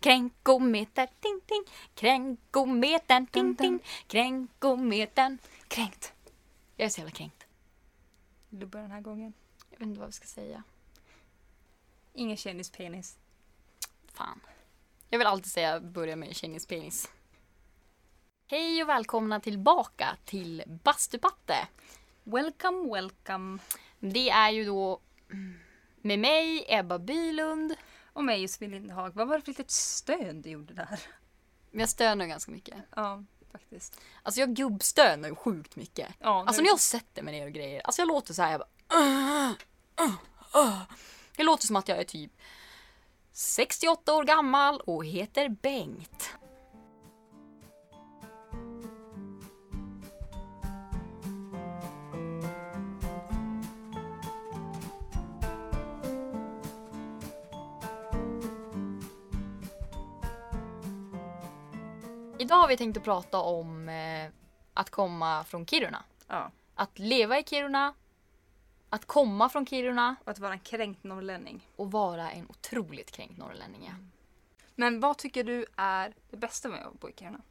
Kränkometern, ting ting. Kränkometern, ting ting. Kränkometern. Kränkt. Jag är så jävla kränkt. Du börja den här gången? Jag vet inte vad vi ska säga. Ingen kändispenis. Fan. Jag vill alltid säga börja med tjejens penis. Hej och välkomna tillbaka till Bastupatte. Welcome, welcome. Det är ju då med mig, Ebba Bylund. Och mig Josefin Lindhag. Vad var det för litet stön du gjorde där? Jag stönar ganska mycket. Ja, faktiskt. Alltså jag gubbstönar ju sjukt mycket. Ja, Alltså nu- när jag sätter mig ner och grejer. Alltså jag låter så här. Jag bara. Det låter som att jag är typ 68 år gammal och heter Bengt. Idag har vi tänkt att prata om eh, att komma från Kiruna. Ja. Att leva i Kiruna, att komma från Kiruna Och att vara en kränkt norrlänning. och vara en otroligt kränkt norrlänning. ja. Men vad tycker du är det bästa med att bo i Kiruna?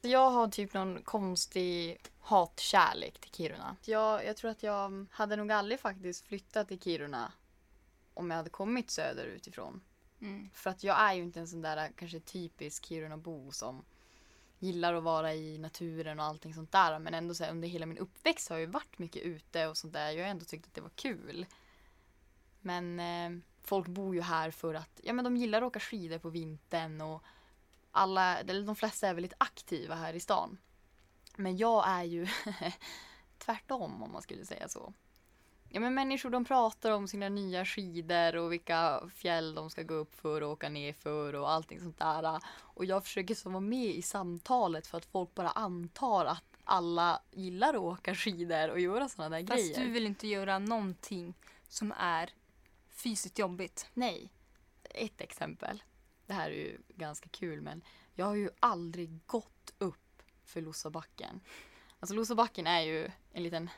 Jag har typ någon konstig hatkärlek till Kiruna. Jag, jag tror att jag hade nog aldrig faktiskt flyttat till Kiruna om jag hade kommit söderut ifrån. Mm. För att jag är ju inte en sån där kanske typisk Kirunabo som gillar att vara i naturen och allting sånt där. Men ändå så här, under hela min uppväxt har jag ju varit mycket ute och sånt där. Jag har ändå tyckt att det var kul. Men eh, folk bor ju här för att ja, men de gillar att åka skidor på vintern och alla, eller de flesta är väldigt aktiva här i stan. Men jag är ju tvärtom om man skulle säga så. Ja men människor de pratar om sina nya skidor och vilka fjäll de ska gå upp för och åka ner för och allting sånt där. Och jag försöker så vara med i samtalet för att folk bara antar att alla gillar att åka skidor och göra sådana där Fast grejer. du vill inte göra någonting som är fysiskt jobbigt. Nej. Ett exempel. Det här är ju ganska kul men jag har ju aldrig gått upp för Lossabacken. Alltså Lossabacken är ju en liten,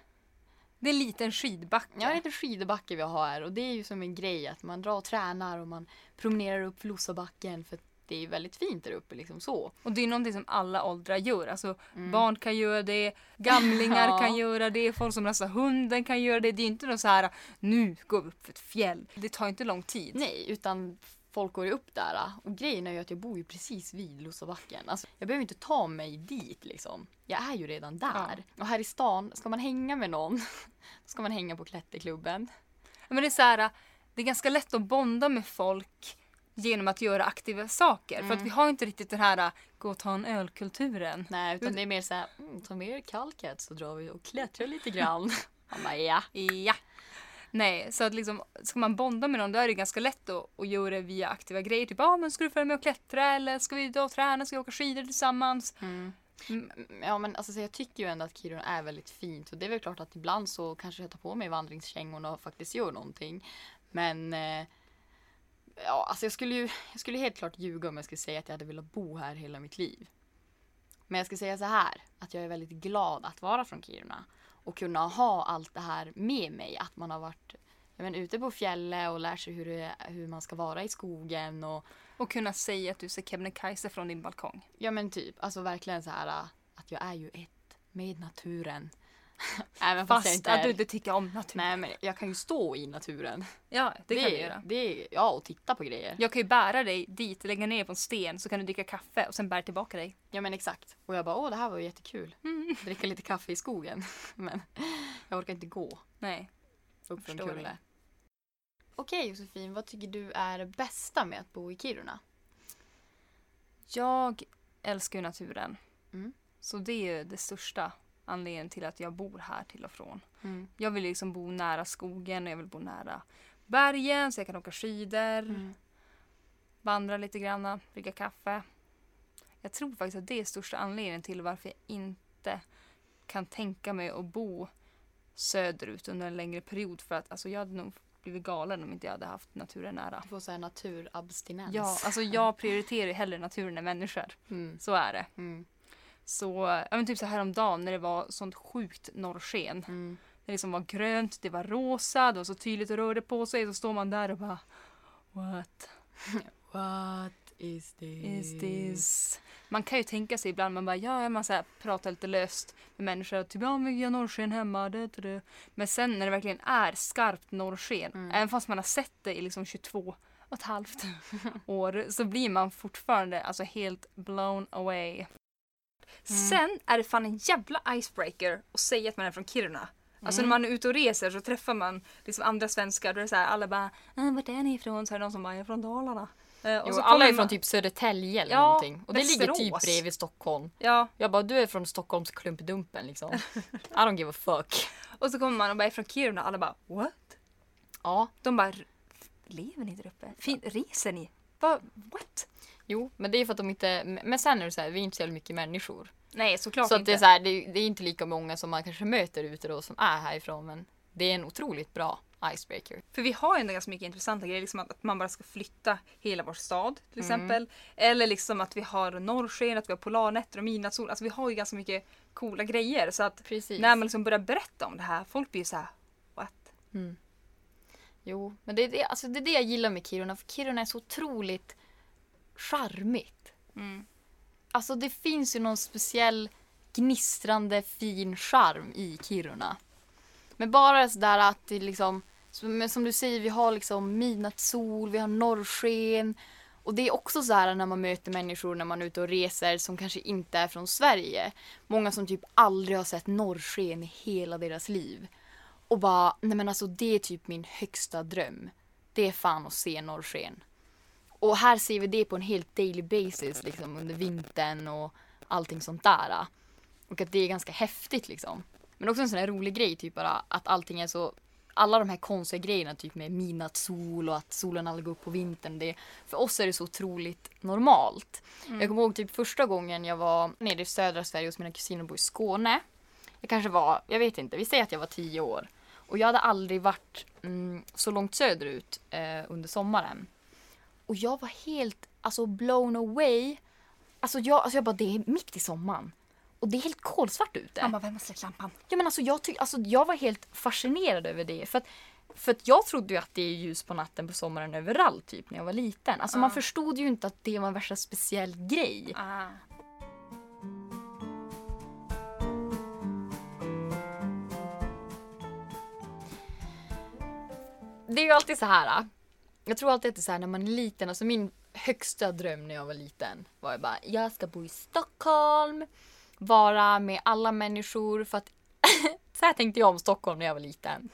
Det är en liten skidbacke. ja, en liten skidbacke vi har här och det är ju som en grej att man drar och tränar och man promenerar upp Lossabacken för det är väldigt fint där uppe liksom så. Och det är någonting som alla åldrar gör. Alltså barn kan göra det, gamlingar Mm. Ja. kan göra det, folk som rasar hunden kan göra det. Det är inte något så här nu går vi upp för ett fjäll. Det tar inte lång tid. Nej, utan folk går upp där. Och grejen är ju att jag bor ju precis vid Lossabacken. Alltså, jag behöver inte ta mig dit liksom. Jag är ju redan där. Och här i stan, ska man hänga med någon, då ska man hänga på klätterklubben. Men det är så här, det är ganska lätt att bonda med folk genom att göra aktiva saker. För att vi har inte riktigt den här gå och ta en öl-kulturen. Nej, utan det är mer så här, mm, ta med er kalket så drar vi och klättrar lite grann. Man bara, ja. Ja. Nej, så att liksom, ska man bonda med någon då är det ganska lätt att, att göra det via aktiva grejer. Typ, ah, men ska du följa med och klättra eller ska vi då träna, ska vi åka skidor tillsammans? Mm, mm Ja men alltså så jag tycker ju ändå att Kiruna är väldigt fint och det är väl klart att ibland så kanske jag tar på mig vandringskängorna och faktiskt gör någonting. Men eh, ja, alltså jag skulle ju jag skulle helt klart ljuga om jag skulle säga att jag hade velat bo här hela mitt liv. Men jag ska säga så här att jag är väldigt glad att vara från Kiruna och kunna ha allt det här med mig. Att man har varit jag men, ute på fjället och lärt sig hur, det, hur man ska vara i skogen och Och kunna säga att du ser Kebnekaise från din balkong. Ja men typ, alltså verkligen så här äh, att jag är ju ett med naturen. Även fast, Fast inte att du inte tycker om natur. Nej men jag kan ju stå i naturen. Ja, det, kan du göra. Det ja och titta på grejer. Ja. Jag kan ju bära dig dit, lägga ner på en sten så kan du dricka kaffe och sen bära tillbaka dig. men exakt. Och jag bara åh det här var ju jättekul. Mm. Dricka lite kaffe i skogen. men jag orkar inte gå Nej. upp för en Förstår kulle. dig. Okej Josefin, vad tycker du är det bästa med att bo i Kiruna? Jag älskar ju naturen. Mm. Så det är ju det största anledningen till att jag bor här till och från. Mm. Jag vill liksom bo nära skogen och jag vill bo nära bergen så jag kan åka skidor, Mm. vandra lite grann, dricka kaffe. Jag tror faktiskt att det är största anledningen till varför jag inte kan tänka mig att bo söderut under en längre period. För att alltså, jag hade nog blivit galen om inte jag hade haft naturen nära. Du får säga naturabstinens. Ja, alltså jag prioriterar ju hellre naturen än människor. Mm. Så är det. Mm. Så, ja men typ så här om dagen när det var sånt sjukt norrsken. Mm. Det liksom var grönt, det var rosa, det var så tydligt och rörde på sig. Så står man där och bara What? What? is this? is this? Man kan ju tänka sig ibland, man bara ja, man så här, pratar lite löst med människor, typ ja vi har norrsken hemma, det, det, det. Men sen när det verkligen är skarpt norrsken, Mm. även fast man har sett det i liksom 22 och ett halvt år, så blir man fortfarande alltså helt blown away. Sen är det fan en jävla icebreaker att säga att man är från Kiruna. Alltså när man är ute och reser så träffar man liksom andra svenskar. Då är det så här, alla bara äh, “Vart är ni ifrån?” Så är det någon som bara “Jag är från Dalarna”. Eh, och Jo, så alla är från typ Södertälje eller Ja, någonting. Och det ligger typ Västerås. bredvid Stockholm. Ja, Jag bara, du är från Stockholms klumpdumpen liksom. I don't give a fuck. och så kommer man och bara “Jag är från Kiruna” alla bara “What?” Ja, De bara “Lever ni där uppe? Fin- reser ni? Va? What?” jo, men det är för att de inte... Men sen är det så här, vi är inte så jävla mycket människor. Nej, såklart så inte. det är så här, det, det är inte lika många som man kanske möter ute då som är härifrån. Men det är en otroligt bra icebreaker. För vi har ju ändå ganska mycket intressanta grejer, liksom att, att man bara ska flytta hela vår stad till Mm. exempel. Eller liksom att vi har norrsken, att vi har polarnätter och midnattssol. Alltså vi har ju ganska mycket coola grejer. Så att Precis. när man liksom börjar berätta om det här, folk blir ju så här, what? Mm. Jo, men det är det, alltså det är det jag gillar med Kiruna. För Kiruna är så otroligt charmigt. Mm. Alltså det finns ju någon speciell gnistrande fin charm i Kiruna. Men bara sådär att det liksom, som, som du säger, vi har liksom midnattssol, vi har norrsken. Och det är också så här när man möter människor när man är ute och reser som kanske inte är från Sverige. Många som typ aldrig har sett norrsken i hela deras liv. Och bara, nej men alltså det är typ min högsta dröm. Det är fan att se norrsken. Och här ser vi det på en helt daily basis liksom under vintern och allting sånt där. Och att det är ganska häftigt liksom. Men också en sån här rolig grej typ bara att allting är så alla de här konstiga grejerna typ med midnattssol och att solen aldrig går upp på vintern. Det, för oss är det så otroligt normalt. Jag kommer ihåg typ första gången jag var nere i södra Sverige hos mina kusiner och bor i Skåne. Jag kanske var, jag vet inte, vi säger att jag var tio år. Och jag hade aldrig varit mm, så långt söderut eh, under sommaren. Och jag var helt alltså blown away. Alltså jag, alltså jag bara, det är mitt i sommaren. Och det är helt kolsvart ute. Man bara, vem har släckt lampan? Ja, men alltså, jag, tyck, alltså, jag var helt fascinerad över det. För att, för att jag trodde ju att det är ljus på natten på sommaren överallt typ när jag var liten. Alltså man Ja. förstod ju inte att det var en värsta speciell grej. Ah. Det är ju alltid så här. äh. Jag tror alltid att det är så här när man är liten. Alltså min högsta dröm när jag var liten var ju bara jag ska bo i Stockholm. Vara med alla människor för att så här tänkte jag om Stockholm när jag var liten.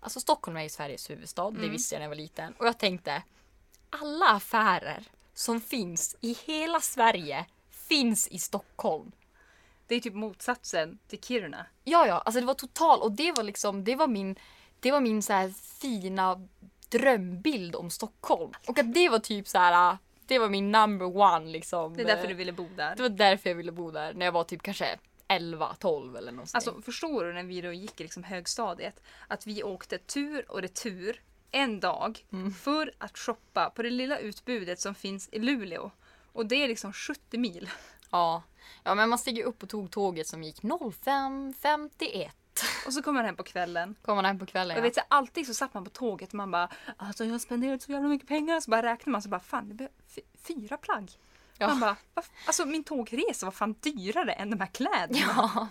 Alltså Stockholm är ju Sveriges huvudstad, det visste jag när jag var liten. Och jag tänkte alla affärer som finns i hela Sverige finns i Stockholm. Det är typ motsatsen till Kiruna. Ja, ja, alltså det var total och det var liksom, det var min, det var min så fina drömbild om Stockholm. Och att det var typ så här, det var min number one liksom. Det är därför du ville bo där. Det var därför jag ville bo där när jag var typ kanske 11, 12 eller någonting. Alltså förstår du när vi då gick liksom högstadiet att vi åkte tur och retur en dag Mm. för att shoppa på det lilla utbudet som finns i Luleå. Och det är liksom 70 mil. ja. ja, men man steg ju upp och tog tåget som gick 05.51. Och så kommer man hem på kvällen. Kom man hem på kvällen Och jag vet så här, alltid så satt man på tåget och man bara alltså jag har spenderat så jävla mycket pengar. Så bara räknar man så bara fan det fyra plagg. Ja. Man bara, "Va? alltså min tågresa var fan dyrare än de här kläderna. Ja.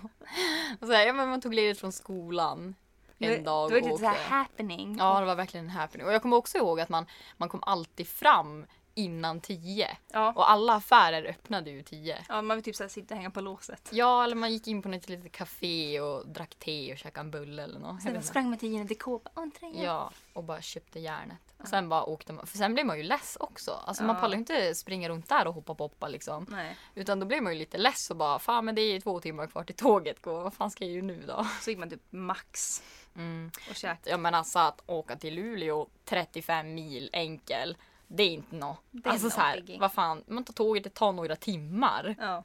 Och så här, ja, men man tog ledigt från skolan en Det- dag Det var lite så här åkte. happening. Ja, det var verkligen en happening. Och jag kommer också ihåg att man, man kom alltid fram innan tio. Ja. Och alla affärer öppnade ju tio. Ja, man vill typ så här sitta och hänga på låset. Ja, eller man gick in på något litet café och drack te och käkade en bulle eller något. Sen inte. sprang man till Gina Decopa. Åh, en. Ja, och bara köpte järnet. Och sen bara åkte man. För sen blev man ju less också. Alltså man Ja. pallar ju inte springa runt där och hoppa poppa liksom. Nej. Utan då blev man ju lite less och bara fan men det är ju två timmar kvar till tåget. Gå. Vad fan ska jag göra nu då? Så gick man typ max Mm. och käkade. Ja men alltså att åka till Luleå 35 mil enkel. Det är inte något. Alltså så här, vad fan, man tar tåget, det tar några timmar. Ja.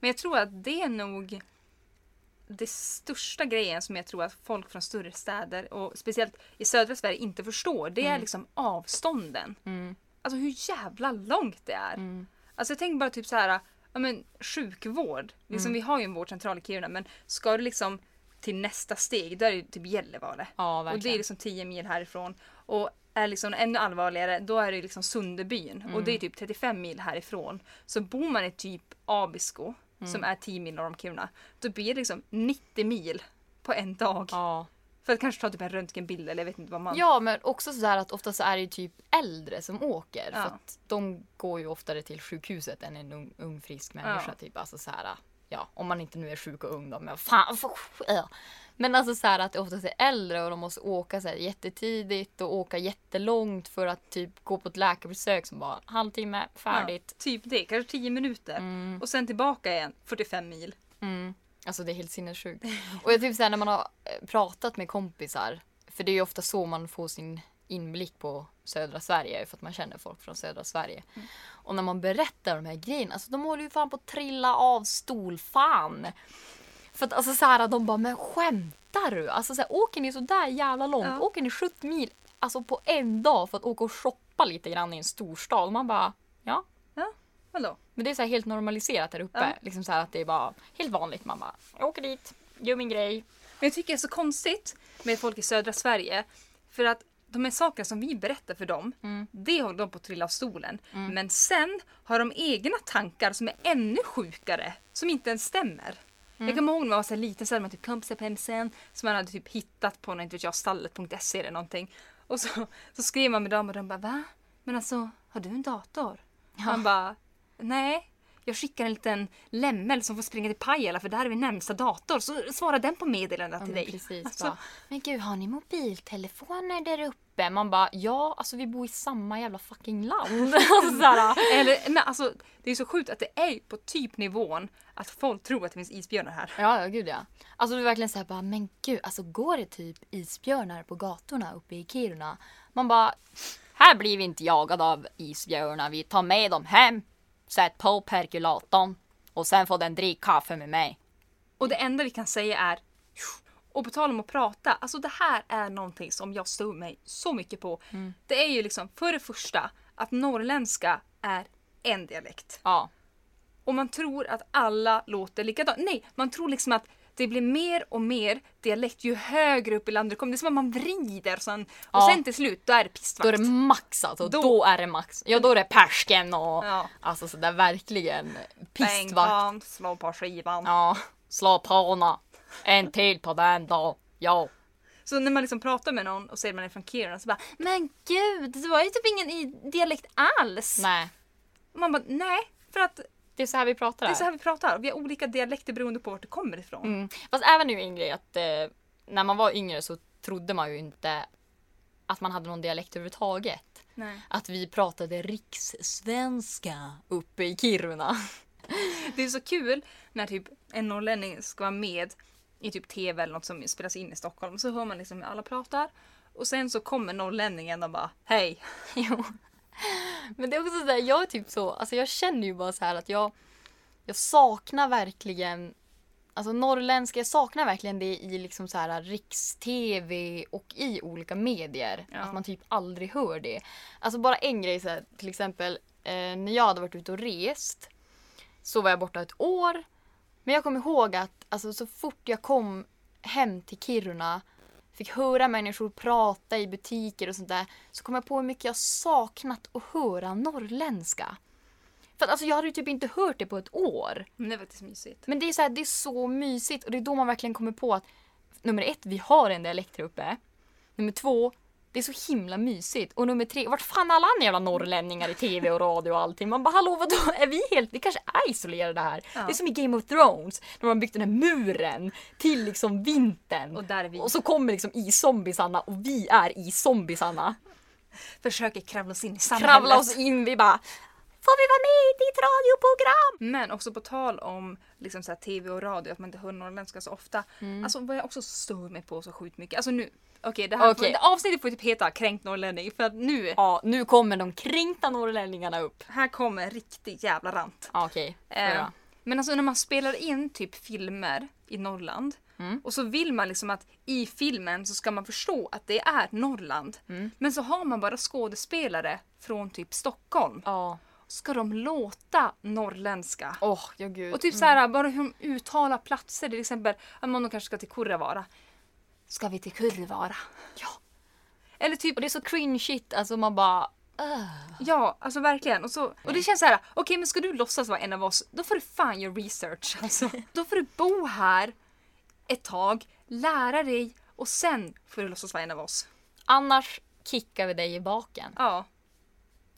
Men jag tror att det är nog det största grejen som jag tror att folk från större städer och speciellt i södra Sverige inte förstår. Det är Mm. liksom avstånden. Mm. Alltså hur jävla långt det är. Mm. Alltså jag tänker bara typ så här, ja men sjukvård. Liksom, Mm. Vi har ju en vårdcentral i Kiruna men ska du liksom till nästa steg, där är det typ Gällivare. Ja Och det är verkligen. liksom 10 mil härifrån. Och är liksom ännu allvarligare, då är det liksom Sunderbyn. Och det är Mm. typ 35 mil härifrån. Så bor man i typ Abisko, Mm. som är 10 mil norr om Kiruna, då blir det liksom 90 mil på en dag. Ja. För att kanske ta typ en röntgenbild eller jag vet inte vad man... ja, men också så här att ofta så är det typ äldre som åker. Ja. För att de går ju oftare till sjukhuset än en ung, ung frisk människa. Ja. Typ. Alltså så här, ja, om man inte nu är sjuk och ung då. Men fan, för, ja. Men alltså så här att det oftast är äldre och de måste åka så här jättetidigt och åka jättelångt för att typ gå på ett läkarbesök som bara halvtimme, färdigt. Ja, typ det, kanske 10 minuter. Mm. Och sen tillbaka igen, 45 mil. Mm. Alltså det är helt sinnessjukt. Och jag typ såhär när man har eh, pratat med kompisar, för det är ju ofta så man får sin inblick på södra Sverige, för att man känner folk från södra Sverige. Och när man berättar de här grejerna, alltså de håller ju fan på att trilla av stol, fan. För att alltså såhär, de bara, men skämtar du? Alltså såhär, åker ni så där jävla långt? Ja. Åker ni 70 mil, alltså på en dag för att åka och shoppa lite grann i en storstad? Man bara, ja. Vadå? Men det är så här helt normaliserat där uppe. Ja. Liksom så här att det är bara helt vanligt. Man bara, jag åker dit, gör min grej. Men jag tycker det är så konstigt med folk i södra Sverige. För att de här sakerna som vi berättar för dem, Mm. det håller de på att trilla av stolen. Men sen har de egna tankar som är ännu sjukare, som inte ens stämmer. Mm. Jag kommer ihåg när man var så liten så hade man typ kompisar på MSN som man hade typ hittat på vet jag, stallet.se eller någonting. Och så, så skrev man med dem och de bara va? Men alltså, har du en dator? Han bara, nej. Jag skickar en liten lämmel som får springa till Pajala för där är vi närmsta dator. Så svarar den på meddelandet Ja, till men dig. precis, Alltså, men gud, har ni mobiltelefoner där uppe? Man bara, ja, alltså vi bor i samma jävla fucking land. Alltså, eller, men alltså, det är så sjukt att det är på typ nivån att folk tror att det finns isbjörnar här. ja, ja, gud ja. Alltså det är verkligen så här, bara, men gud, alltså går det typ isbjörnar på gatorna uppe i Kiruna? Man bara, här blir vi inte jagade av isbjörnar. Vi tar med dem hem, sätt på perkulatorn och sen får den dricka kaffe med mig. Och det enda vi kan säga är och på tal om att prata, alltså det här är någonting som jag stod mig så mycket på. Det är ju liksom för det första att norrländska är en dialekt. Ja. Och man tror att alla låter likadant. Nej, man tror liksom att det blir mer och mer dialekt ju högre upp i landet du kommer. Det är som att man vrider sen, och Ja. sen till slut då är det pistvakt. Då är det max alltså. Då- Då, är det max. Ja, då är det persken och Ja. alltså sådär verkligen pistvakt. Bang, slå på skivan. Ja, slå på. En till på den då. Ja. Så när man liksom pratar med någon och säger man är från Kiruna så bara Men gud, det var ju typ ingen i dialekt alls. Nej. Man bara nej, för att Det är så här vi pratar det är så här vi pratar. Vi har olika dialekter beroende på vart det kommer ifrån. Mm. Fast även nu en grej att eh, när man var yngre så trodde man ju inte att man hade någon dialekt överhuvudtaget. Nej. Att vi pratade rikssvenska uppe i Kiruna. Det är så kul när typ en norrlänning ska vara med i typ tv eller något som spelas in i Stockholm. Så hör man liksom hur alla pratar. Och sen så kommer norrlänningen och bara hej. Jo. Men det är också sådär, jag är typ så, alltså jag känner ju bara så här att jag, jag saknar verkligen, alltså norrländska, jag saknar verkligen det i liksom så här riks-tv och i olika medier. Ja. Att man typ aldrig hör det. Alltså bara en grej så här, till exempel eh, när jag hade varit ute och rest så var jag borta ett år. Men jag kommer ihåg att alltså, så fort jag kom hem till Kiruna fick höra människor prata i butiker och sånt där så kom jag på hur mycket jag saknat att höra norrländska. För att alltså jag hade ju typ inte hört det på ett år. Men det är faktiskt mysigt. Men det är så, här, det är så mysigt och det är då man verkligen kommer på att nummer ett, vi har en dialekt här uppe. Nummer två, det är så himla mysigt. Och nummer tre, vart fan är alla andra jävla norrlänningar i tv och radio och allting? Man bara hallå vadå, är vi helt, vi kanske är isolerade här. Ja. Det är som i Game of Thrones, när har byggt den här muren till liksom vintern. Och där är vi. Och så kommer liksom i-zombisarna och vi är i-zombisarna. Försöker kravla oss in i samhället. Kravla oss in, vi bara Får vi vara med i ditt radioprogram? Men också på tal om liksom så här tv och radio, att man inte hör norrländska så ofta. Alltså vad jag också stör mig på så sjukt mycket. Alltså nu, okej det här Okej. det avsnittet får typ heta kränkt norrlänning för att nu, Ja, nu kommer de kränkta norrlänningarna upp. här kommer en riktig jävla rant. Ja, Okej, får Eh, men alltså när man spelar in typ filmer i Norrland Mm. och så vill man liksom att i filmen så ska man förstå att det är Norrland. Mm. Men så har man bara skådespelare från typ Stockholm. Ja. Ska de låta norrländska? Åh, ja gud. Och typ så här, bara hur de uttalar platser. Till exempel om man kanske ska till Kurravara. Ska vi till Kurravara? Ja. Eller typ Och det är så cringeigt, alltså man bara... Uh. Ja, alltså verkligen. Och, så, och det känns så här, okej men ska du låtsas vara en av oss, då får du fan göra research. Alltså. Då får du bo här ett tag, lära dig och sen får du låtsas vara en av oss. Annars kickar vi dig i baken. Ja.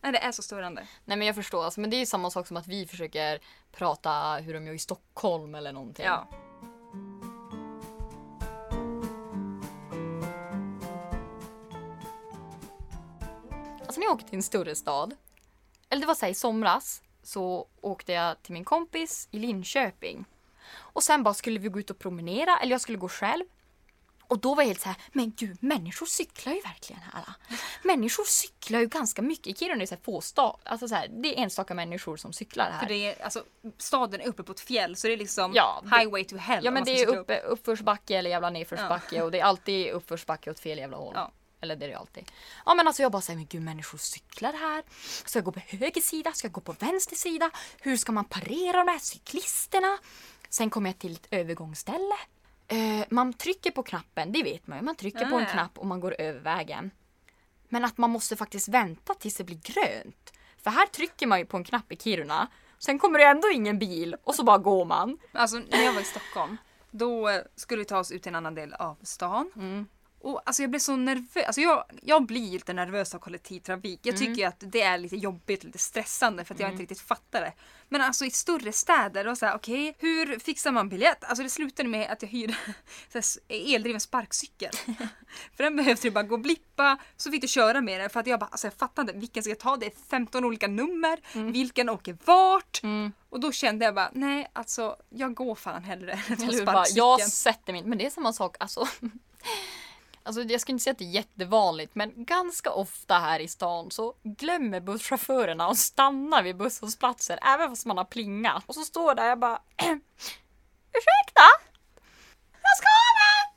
Nej, det är så störande. Nej men jag förstår, alltså, men det är ju samma sak som att vi försöker prata hur de gör i Stockholm eller någonting. Ja. Jag åkte till en större stad, eller det var så här, i somras, så åkte jag till min kompis i Linköping. Och sen bara skulle vi gå ut och promenera, eller jag skulle gå själv. Och då var jag helt så här, men gud, människor cyklar ju verkligen här. Människor cyklar ju ganska mycket. I Kiruna är det så här få stad, alltså så här, det är enstaka människor som cyklar här. För det är, alltså, staden är uppe på ett fjäll så det är liksom Ja, det- highway to hell. Ja men det är upp. uppförsbacke eller jävla nedförsbacke och det är alltid uppförsbacke åt fel jävla håll. Ja. Eller det är det alltid. Ja men alltså jag bara säger men gud människor cyklar här. Ska jag gå på höger sida? Ska jag gå på vänster sida? Hur ska man parera de här cyklisterna? Sen kommer jag till ett övergångsställe. Eh, man trycker på knappen, det vet man ju. Man trycker på en knapp och man går över vägen. Men att man måste faktiskt vänta tills det blir grönt. För här trycker man ju på en knapp i Kiruna. Sen kommer det ändå ingen bil och så bara går man. Alltså när jag var i Stockholm, då skulle vi ta oss ut till en annan del av stan. Mm. Och alltså jag blev så nervös. Alltså jag, jag blir lite nervös av kollektivtrafik. Jag Mm. tycker ju att det är lite jobbigt, lite stressande för att jag inte riktigt fattar det. Men alltså i större städer, då så här, okej, hur fixar man biljett? Alltså det slutade med att jag hyrde så här, eldriven sparkcykel. för den behövde du bara gå och blippa, så fick du köra med den. För att jag bara, alltså jag fattar inte, vilken ska jag ta? Det är 15 olika nummer, vilken åker vart? Mm. Och då kände jag bara, nej alltså jag går fan hellre än sparkcykeln. jag sätter mig Men det är samma sak. Alltså, alltså, jag skulle inte säga att det är jättevanligt men ganska ofta här i stan så glömmer busschaufförerna att stanna vid busshållplatser även fast man har plingat. Och så står jag där jag bara Ursäkta? Jag ska av!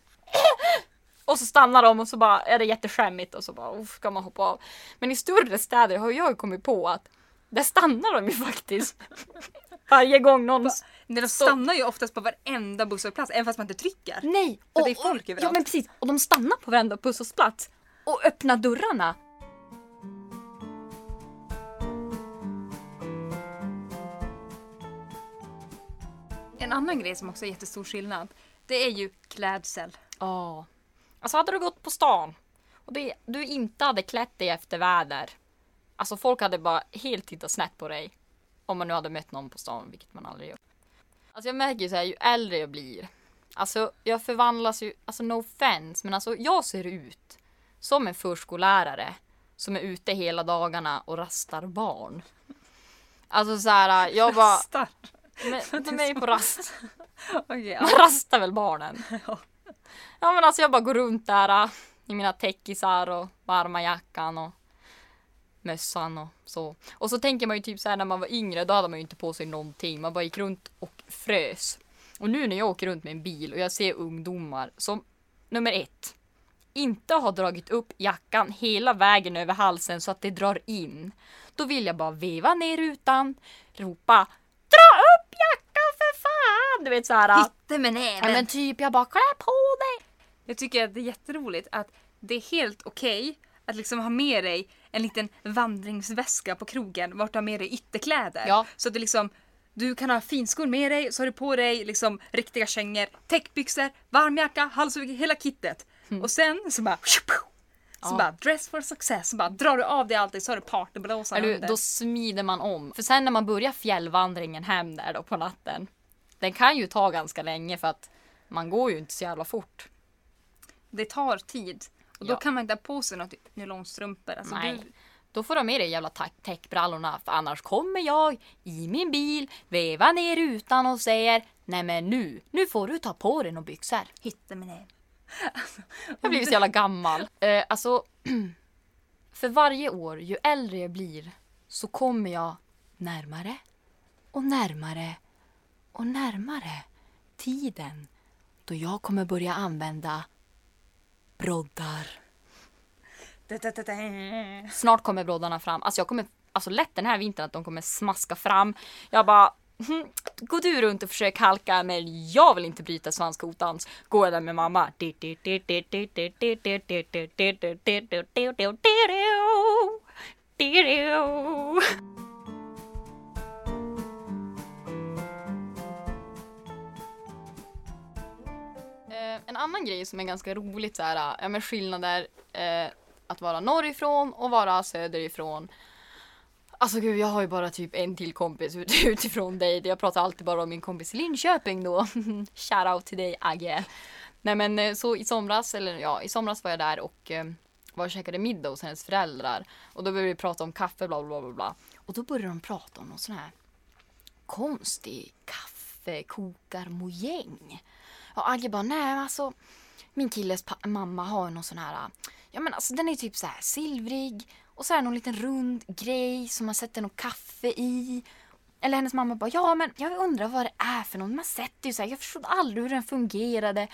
Och så stannar de och så bara är det jätteskämmigt och så bara uff, ska man hoppa av. Men i större städer har jag ju kommit på att där stannar de ju faktiskt. Varje gång någon Nej, de stannar ju oftast på varenda busshållplats även fast man inte trycker. Nej! För det är folk överallt. Ja men precis, och de stannar på varenda busshållplats och öppnar dörrarna. En annan grej som också är jättestor skillnad, det är ju klädsel. Ja. Alltså hade du gått på stan och det, du inte hade klätt dig efter väder. Alltså folk hade bara helt tittat snett på dig. Om man nu hade mött någon på stan, vilket man aldrig gör. Alltså jag märker ju så här, ju äldre jag blir. Alltså jag förvandlas ju, alltså no offense, men alltså jag ser ut som en förskollärare som är ute hela dagarna och rastar barn. Alltså så här, jag bara, Rastar. men, de är ju på rast. Ja. Man rastar väl barnen? Ja. Ja men alltså jag bara går runt där äh, i mina täckisar och varma jackan och mössan och så. Och så tänker man ju typ så här när man var yngre, då hade man ju inte på sig någonting. Man bara gick runt och frös. Och nu när jag åker runt med en bil och jag ser ungdomar som, nummer ett, inte har dragit upp jackan hela vägen över halsen så att det drar in. Då vill jag bara veva ner rutan, ropa Dra upp jackan för fan! Du vet såhär. Hitte med Ja näven. men typ jag bara klä på dig. Jag tycker att det är jätteroligt att det är helt okej att liksom ha med dig en liten vandringsväska på krogen vart du har med dig ytterkläder. Ja. Så att det liksom, du kan ha finskor med dig, så har du på dig liksom riktiga kängor, täckbyxor, varmjacka, halsduk, hela kittet. Och sen så bara så Ja. bara dress for success, så bara drar du av dig allt så har du partyblåsan under. då smider man om. För sen när man börjar fjällvandringen hem där då på natten. Den kan ju ta ganska länge för att man går ju inte så jävla fort. Det tar tid. Och då Ja. kan man inte ha på sig något nylonstrumpor. Alltså Nej. Du, Då får du ha med dig jävla täckbrallorna för annars kommer jag i min bil, vevar ner rutan och säger Nej men nu, nu får du ta på dig några byxor. hitte med näven. Jag blivit så jävla gammal. Eh, alltså, för varje år, ju äldre jag blir, så kommer jag närmare och närmare och närmare tiden då jag kommer börja använda broddar. Snart kommer broddarna fram. Alltså jag kommer, alltså lätt den här vintern att de kommer smaska fram. Jag bara, "Hm, Gå du runt och försök halka men jag vill inte bryta svanskotans. Går jag där med mamma. En annan grej som är ganska roligt så här, ja men skillnader eh, att vara norrifrån och vara söderifrån. Alltså gud, jag har ju bara typ en till kompis ut, utifrån dig. Jag pratar alltid bara om min kompis i Linköping då. Shout out till dig Agge. Nej men eh, så i somras, eller ja, i somras var jag där och eh, var och käkade middag hos hennes föräldrar. Och då började vi prata om kaffe, bla bla bla bla. Och då började de prata om någon sån här konstig kaffekokarmojäng. Och Agge bara, nej men alltså min killes mamma har någon sån här, ja men alltså den är typ så här silvrig och så är det någon liten rund grej som man sätter något kaffe i. Eller hennes mamma bara, ja men jag undrar vad det är för någon. Man sätter ju så här, jag förstod aldrig hur den fungerade.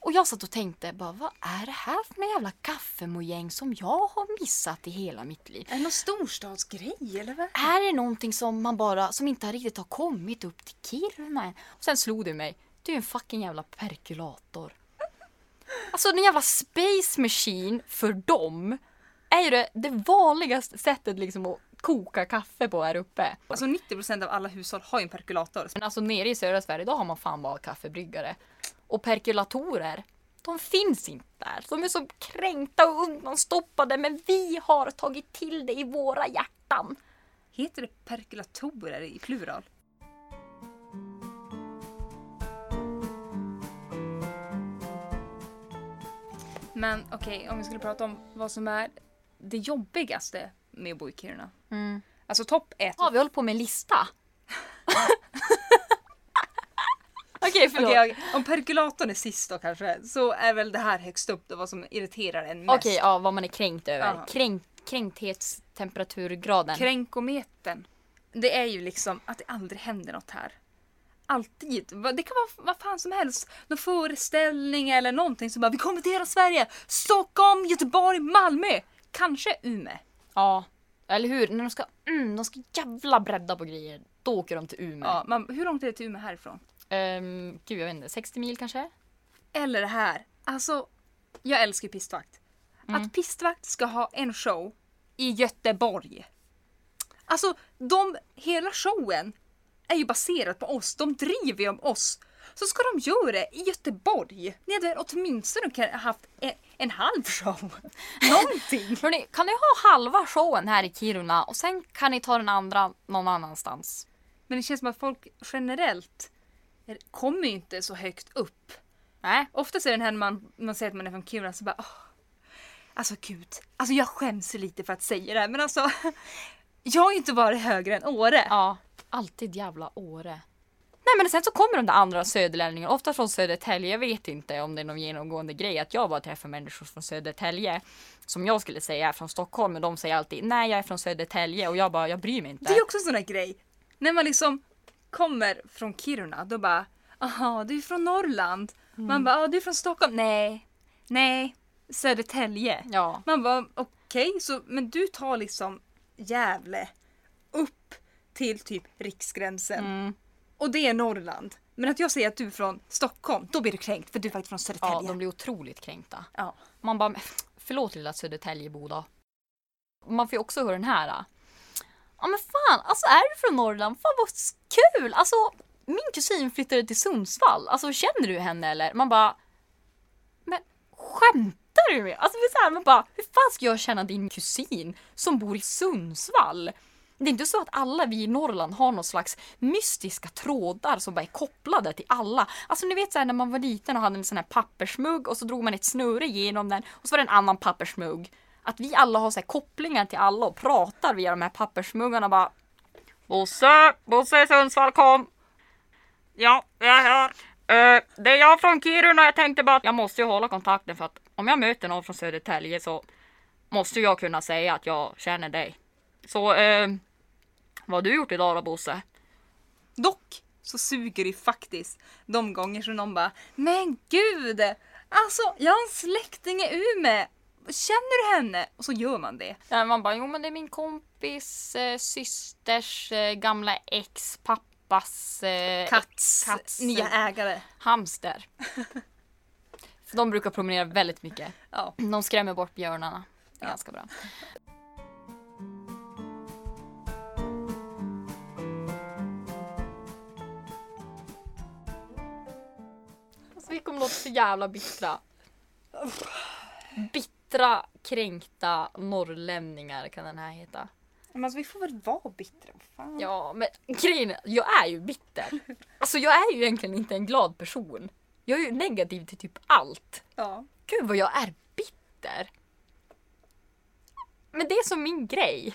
Och jag satt och tänkte, bara, vad är det här för en jävla kaffemojäng som jag har missat i hela mitt liv? Är det någon storstadsgrej eller vad? Är det någonting som man bara, som inte riktigt har kommit upp till Kiruna? Och sen slog det mig, det är ju en fucking jävla perkulator. Alltså den jävla space machine för dem är ju det, det vanligaste sättet liksom att koka kaffe på här uppe. Alltså 90% av alla hushåll har ju en perkulator. Men alltså nere i södra Sverige då har man fan bara kaffebryggare. Och perkulatorer, de finns inte där. De är så kränkta och undanstoppade men vi har tagit till det i våra hjärtan. Heter det perkulatorer i plural? Men okej, om vi skulle prata om vad som är det jobbigaste med att bo i Kiruna. Alltså topp ett. Ja, vi håller på med en lista. Okej, förlåt. Okej, okej. Om perkulatorn är sist då kanske, så är väl det här högst upp då vad som irriterar en mest. Okej, ja, vad man är kränkt över. Kränk, kränkthettemperaturgraden. Kränkometern. Det är ju liksom att det aldrig händer något här. Alltid. Det kan vara vad fan som helst. Någon föreställning eller någonting som bara vi kommer till hela Sverige. Stockholm, Göteborg, Malmö. Kanske Umeå. Ja, eller hur? När de ska, mm, de ska jävla bredda på grejer, då åker de till Umeå. Ja, man, hur långt är det till Umeå härifrån? Ehm, gud, jag vet inte, 60 mil kanske? Eller det här. Alltså, jag älskar pistvakt. Att pistvakt ska ha en show i Göteborg. Alltså, de, hela showen är ju baserad på oss. De driver ju om oss. Så ska de göra det i Göteborg. Ni hade åtminstone haft en, en halv show. Någonting. Hörrni, kan ni ha halva showen här i Kiruna och sen kan ni ta den andra någon annanstans? Men det känns som att folk generellt kommer ju inte så högt upp. Nej. Oftast är det den här man, man säger att man är från Kiruna så bara åh, Alltså gud, alltså jag skäms lite för att säga det här men alltså Jag har ju inte varit högre än Åre. Ja, alltid jävla Åre. Nej men sen så kommer de där andra söderlänningarna, ofta från Södertälje. Jag vet inte om det är någon genomgående grej att jag bara träffar människor från Södertälje. Som jag skulle säga är från Stockholm men de säger alltid nej jag är från Södertälje och jag bara jag bryr mig inte. Det är också en sån här grej. När man liksom kommer från Kiruna då bara Aha, du är från Norrland. Man bara, du är från Stockholm. Nej, nej, Södertälje. Ja. Man bara, okej, så men du tar liksom Gävle upp till typ riksgränsen. Mm. Och det är Norrland. Men att jag säger att du är från Stockholm, då blir du kränkt för du är faktiskt från Södertälje. Ja, de blir otroligt kränkta. Ja. Man bara, förlåt lilla Södertäljebo då. Man får ju också höra den här. Ja men fan, alltså är du från Norrland? Fan vad kul! Alltså min kusin flyttade till Sundsvall. Alltså känner du henne eller? Man bara, men skämtar du med Alltså det är så här, man bara, hur fan ska jag känna din kusin som bor i Sundsvall? Det är inte så att alla vi i Norrland har någon slags mystiska trådar som bara är kopplade till alla. Alltså ni vet så här när man var liten och hade en sån här pappersmugg och så drog man ett snöre genom den och så var det en annan pappersmugg. Att vi alla har så här kopplingar till alla och pratar via de här pappersmuggarna bara. Bosse, Bosse Sundsvall kom. Ja, jag är här. Uh, det är jag från Kiruna. Jag tänkte bara att jag måste ju hålla kontakten för att om jag möter någon från Södertälje så måste jag kunna säga att jag känner dig. Så eh, vad har du gjort idag då Bosse? Dock så suger det faktiskt de gånger som någon bara Men gud! Alltså jag har en släkting i Umeå. Känner du henne? Och så gör man det. Ja, man bara, jo men det är min kompis eh, systers eh, gamla ex pappa pappas eh, Katts, Katts nya ägare. hamster. För de brukar promenera väldigt mycket. Ja. De skrämmer bort björnarna. Det är ganska bra. Vi kommer låta så jävla bittra. Bittra, kränkta norrlänningar kan den här heta. Men alltså vi får väl vara bittra. Fan. Ja, men grejen är, jag är ju bitter. Alltså jag är ju egentligen inte en glad person. Jag är ju negativ till typ allt. ja. Gud vad jag är bitter. Men det är som min grej.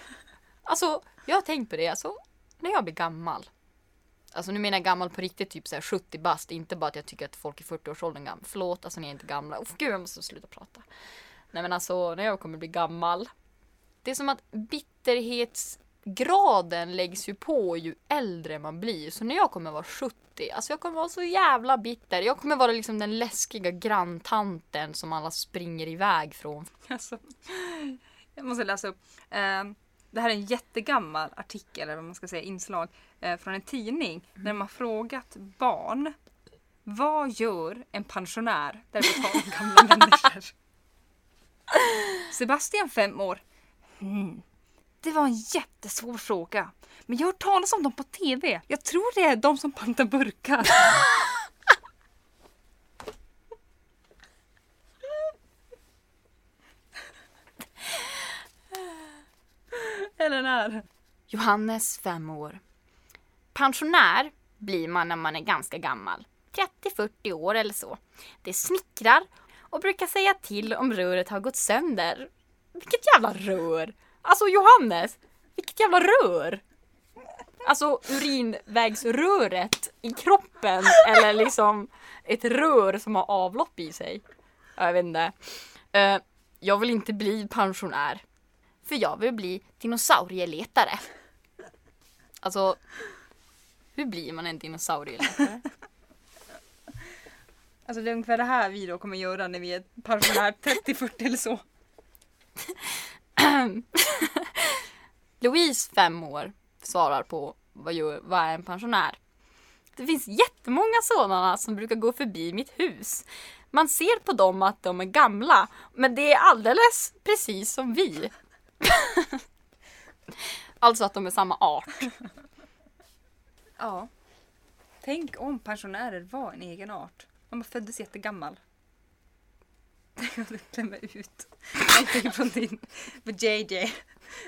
Alltså, jag har tänkt på det. Alltså, när jag blir gammal. Alltså nu menar jag gammal på riktigt, typ såhär 70 bast. Inte bara att jag tycker att folk i 40-årsåldern är gamla. Förlåt, alltså ni är inte gamla. Oh, gud, jag måste sluta prata. Nej men alltså, när jag kommer bli gammal. Det är som att bitterhetsgraden läggs ju på ju äldre man blir. Så när jag kommer vara 70, alltså jag kommer vara så jävla bitter. Jag kommer vara liksom den läskiga granntanten som alla springer iväg från. Alltså, jag måste läsa upp. Eh, det här är en jättegammal artikel, eller vad man ska säga, inslag eh, från en tidning. Där de har frågat barn. Vad gör en pensionär där vi tar gamla människor? Sebastian, fem år. Mm. Det var en jättesvår fråga. Men jag har hört talas om dem på TV. Jag tror det är de som pantar burkar. Eller den här. Johannes, fem år. Pensionär blir man när man är ganska gammal. 30-40 år eller så. Det snickrar och brukar säga till om röret har gått sönder. Vilket jävla rör! Alltså Johannes, vilket jävla rör! Alltså urinvägsröret i kroppen eller liksom ett rör som har avlopp i sig. Jag vet inte. Eh, jag vill inte bli pensionär. För jag vill bli dinosaurieletare. Alltså, hur blir man en dinosaurieletare? Alltså det är ungefär det här vi då kommer göra när vi är pensionär 30-40 eller så. Louise, fem år, svarar på vad, gör, vad är en pensionär? Det finns jättemånga sådana som brukar gå förbi mitt hus. Man ser på dem att de är gamla, men det är alldeles precis som vi. alltså att de är samma art. Ja. Tänk om pensionärer var en egen art. Man föddes jättegammal. Tänk om du klämmer ut någonting från din för JJ.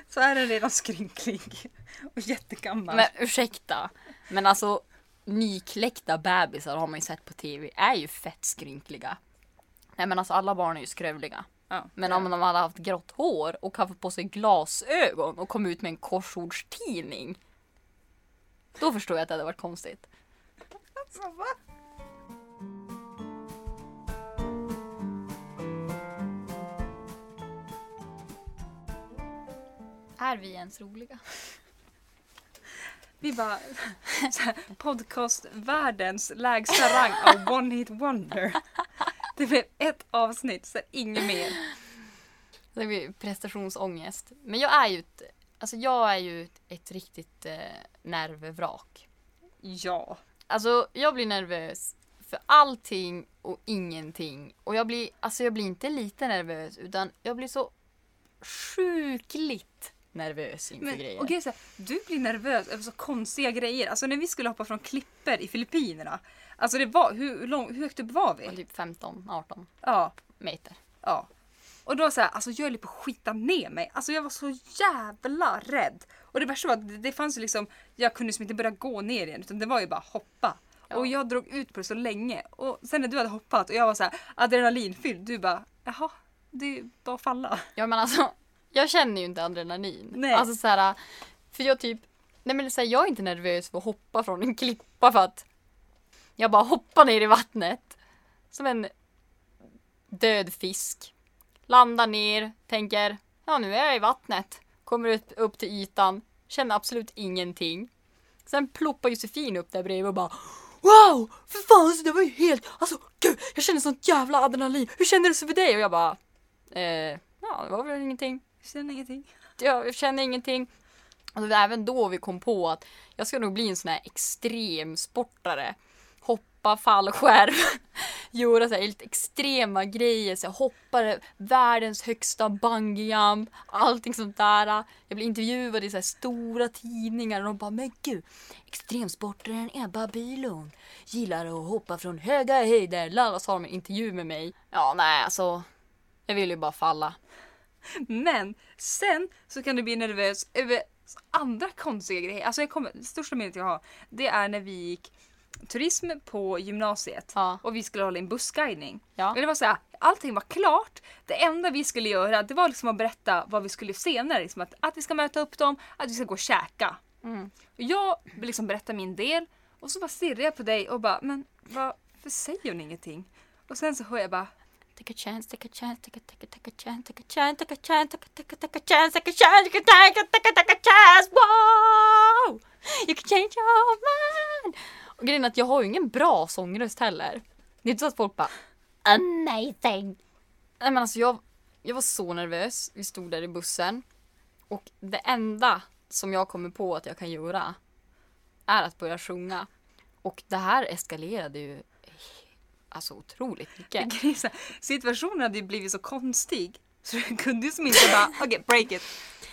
Så är den redan skrynklig och jättegammal. Men ursäkta, men alltså nykläckta bebisar har man ju sett på tv är ju fett skrynkliga. Nej men alltså alla barn är ju skrövliga. Ja. Men om de hade haft grått hår och haft på sig glasögon och kom ut med en korsordstidning. Då förstår jag att det hade varit konstigt. Alltså, va? Är vi ens roliga? Vi bara så här, podcastvärldens lägsta rang av One Hit Wonder. Det blev ett avsnitt, så inget mer. Det ju prestationsångest. Men jag är ju ett, alltså jag är ju ett, ett riktigt eh, nervvrak. Ja. Alltså jag blir nervös för allting och ingenting. Och jag blir, alltså jag blir inte lite nervös utan jag blir så sjukligt nervös inför Men, grejer. och så här, du blir nervös över så konstiga grejer. Alltså när vi skulle hoppa från klipper i Filippinerna. Alltså det var, hur, lång, hur högt upp var vi? Typ 15-18 Ja, meter. ja. Och då så här, alltså jag höll på att skita ner mig. Alltså jag var så jävla rädd. Och det värsta var att det, det fanns ju liksom, jag kunde liksom inte börja gå ner igen utan det var ju bara hoppa. Ja. Och jag drog ut på det så länge. Och sen när du hade hoppat och jag var så här adrenalinfylld, du bara jaha, det är bara att falla. Ja men alltså, jag känner ju inte adrenalin. Nej. Alltså så här, för jag typ, nej men så här, jag är inte nervös för att hoppa från en klippa för att jag bara hoppar ner i vattnet. Som en död fisk. Landar ner, tänker, ja nu är jag i vattnet. Kommer upp, upp till ytan, känner absolut ingenting. Sen ploppar Josefin upp där bredvid och bara Wow! För fan, alltså, det var ju helt... Alltså gud, jag känner sånt jävla adrenalin. Hur känner det sig för dig? Och jag bara... Eh, ja, det var väl ingenting. Jag känner ingenting. Jag känner ingenting. Och det var även då vi kom på att jag ska nog bli en sån här extremsportare. Hoppa fallskärm, gjorde så här helt extrema grejer, så här, världens högsta bungyjump, allting sånt där. Jag blev intervjuad i så här stora tidningar och de bara men gud, extremsportaren Ebba Bylund gillar att hoppa från höga höjder. Lalla sa de en intervju med mig. Ja, nej alltså. Jag ville ju bara falla. Men sen så kan du bli nervös över andra konstiga grejer. Alltså jag kommer, det största minnet jag har det är när vi gick turism på gymnasiet Ja. och vi skulle hålla en bussguidning. Ja. Och det var så här, allting var klart. Det enda vi skulle göra det var liksom att berätta vad vi skulle senare. Liksom att, att vi ska möta upp dem, att vi ska gå och käka. Mm. Och jag liksom berättade min del och så bara stirrade jag på dig och bara men varför säger hon ingenting? Och sen så hör jag bara Take a chance, take a chance, take a, take a, take a chance, take a chance, take a chance, take a, take a, take a chance, take a chance, you can take a, take a, take a chance, wow! You can change your mind! Och grejen är att jag har ju ingen bra sångröst heller. Det är inte så att folk bara amazing! Nej men alltså jag, jag var så nervös. Vi stod där i bussen. Och det enda som jag kommer på att jag kan göra är att börja sjunga. Och det här eskalerade ju alltså otroligt mycket. situationen hade ju blivit så konstig. Så jag kunde ju som inte bara, okej break it.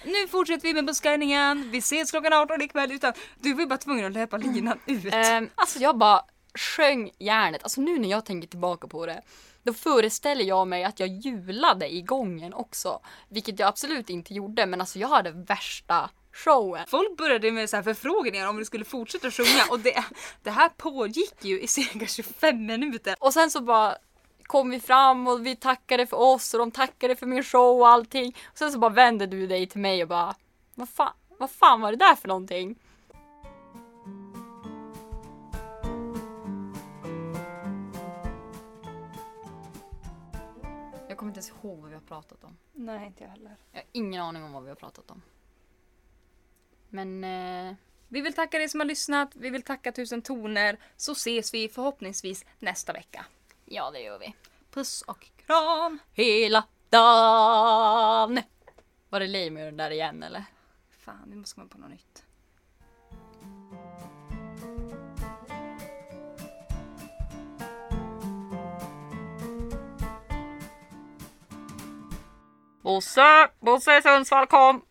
Nu fortsätter vi med bussguidningen, vi ses klockan 18 ikväll. Utan du var ju bara tvungen att löpa linan ut. Ehm, alltså jag bara sjöng järnet. Alltså nu när jag tänker tillbaka på det. Då föreställer jag mig att jag julade i gången också. Vilket jag absolut inte gjorde. Men alltså jag hade värsta showen. Folk började med så här förfrågningar om du skulle fortsätta sjunga och det, det här pågick ju i cirka 25 minuter. Och sen så bara kom vi fram och vi tackade för oss och de tackade för min show och allting. Och sen så bara vände du dig till mig och bara vad fan, vad fan var det där för någonting? Jag kommer inte ens ihåg vad vi har pratat om. Nej, inte jag heller. Jag har ingen aning om vad vi har pratat om. Men eh, Vi vill tacka dig som har lyssnat, vi vill tacka Tusen Toner, så ses vi förhoppningsvis nästa vecka. ja, det gör vi. Puss och kram! Hela dagen! Var det lame med den där igen eller? Fan, vi måste komma på något nytt. Bosse! Bosse i Sundsvall kom!